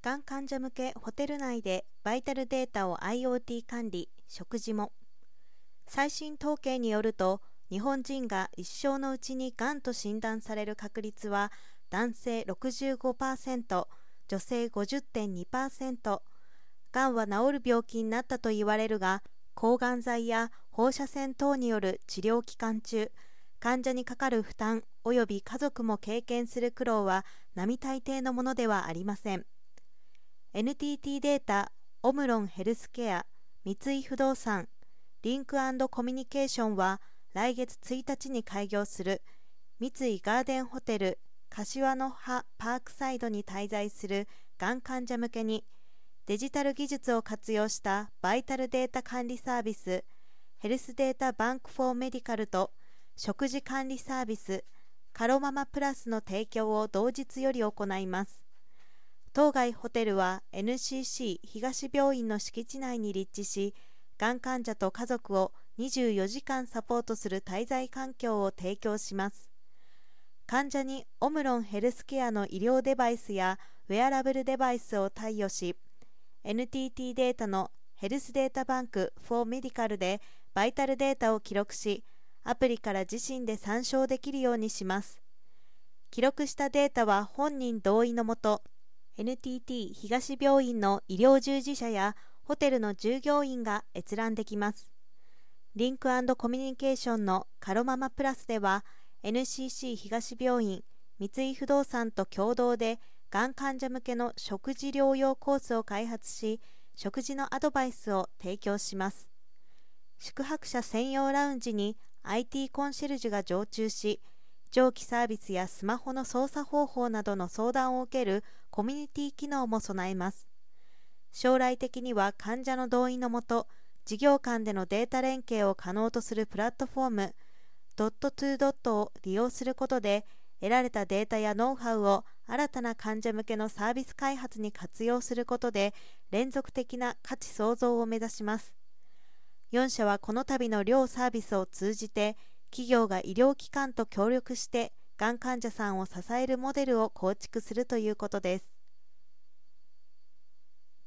がん患者向けホテル内でバイタルデータを IoT 管理、食事も。最新統計によると日本人が一生のうちにがんと診断される確率は男性65%女性50.2%がんは治る病気になったと言われるが抗がん剤や放射線等による治療期間中患者にかかる負担及び家族も経験する苦労は並大抵のものではありません。NTT データオムロンヘルスケア三井不動産リンクコミュニケーションは来月1日に開業する三井ガーデンホテル柏の葉パークサイドに滞在するがん患者向けにデジタル技術を活用したバイタルデータ管理サービスヘルスデータバンクフォーメディカルと食事管理サービスカロママプラスの提供を同日より行います。当該ホテルは NCC 東病院の敷地内に立地しがん患者と家族を24時間サポートする滞在環境を提供します。患者にオムロンヘルスケアの医療デバイスやウェアラブルデバイスを貸与し NTT データのヘルスデータバンクフォーメディカルでバイタルデータを記録しアプリから自身で参照できるようにします。記録したデータは本人同意のもと NTT 東病院の医療従事者やホテルの従業員が閲覧できます。リンクコミュニケーションのカロママプラスでは NCC 東病院三井不動産と共同でがん患者向けの食事療養コースを開発し食事のアドバイスを提供します。宿泊者専用ラウンジに IT コンシェルジュが常駐し上記サービスやスマホの操作方法などの相談を受けるコミュニティ機能も備えます。将来的には患者の同意のもと事業間でのデータ連携を可能とするプラットフォームドットトゥードットを利用することで得られたデータやノウハウを新たな患者向けのサービス開発に活用することで連続的な価値創造を目指します。4社はこの度の両サービスを通じて企業が医療機関と協力してがん患者さんを支えるモデルを構築するということです。